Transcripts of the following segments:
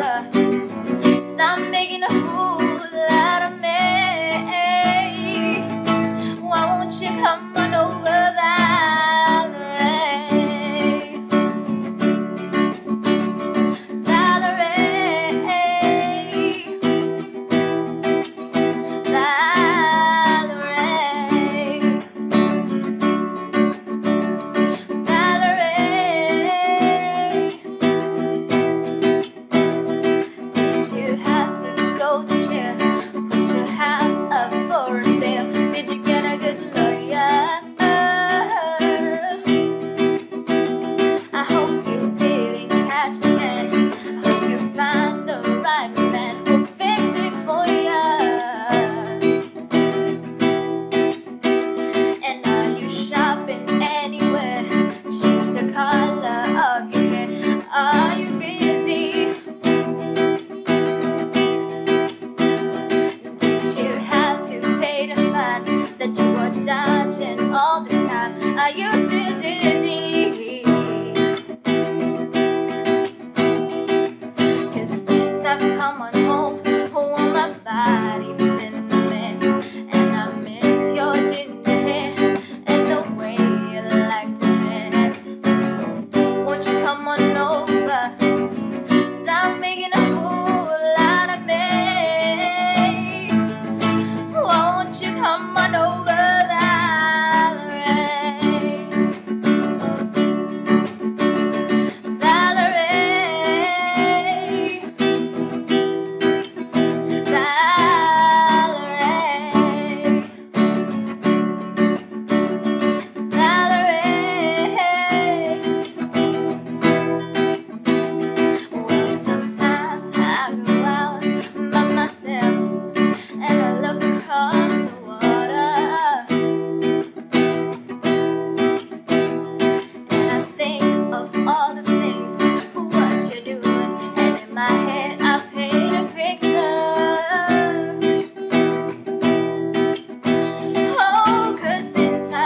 umbrella. that you were dodging all time. I used to dizzy. Cause since I've come on home.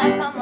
I come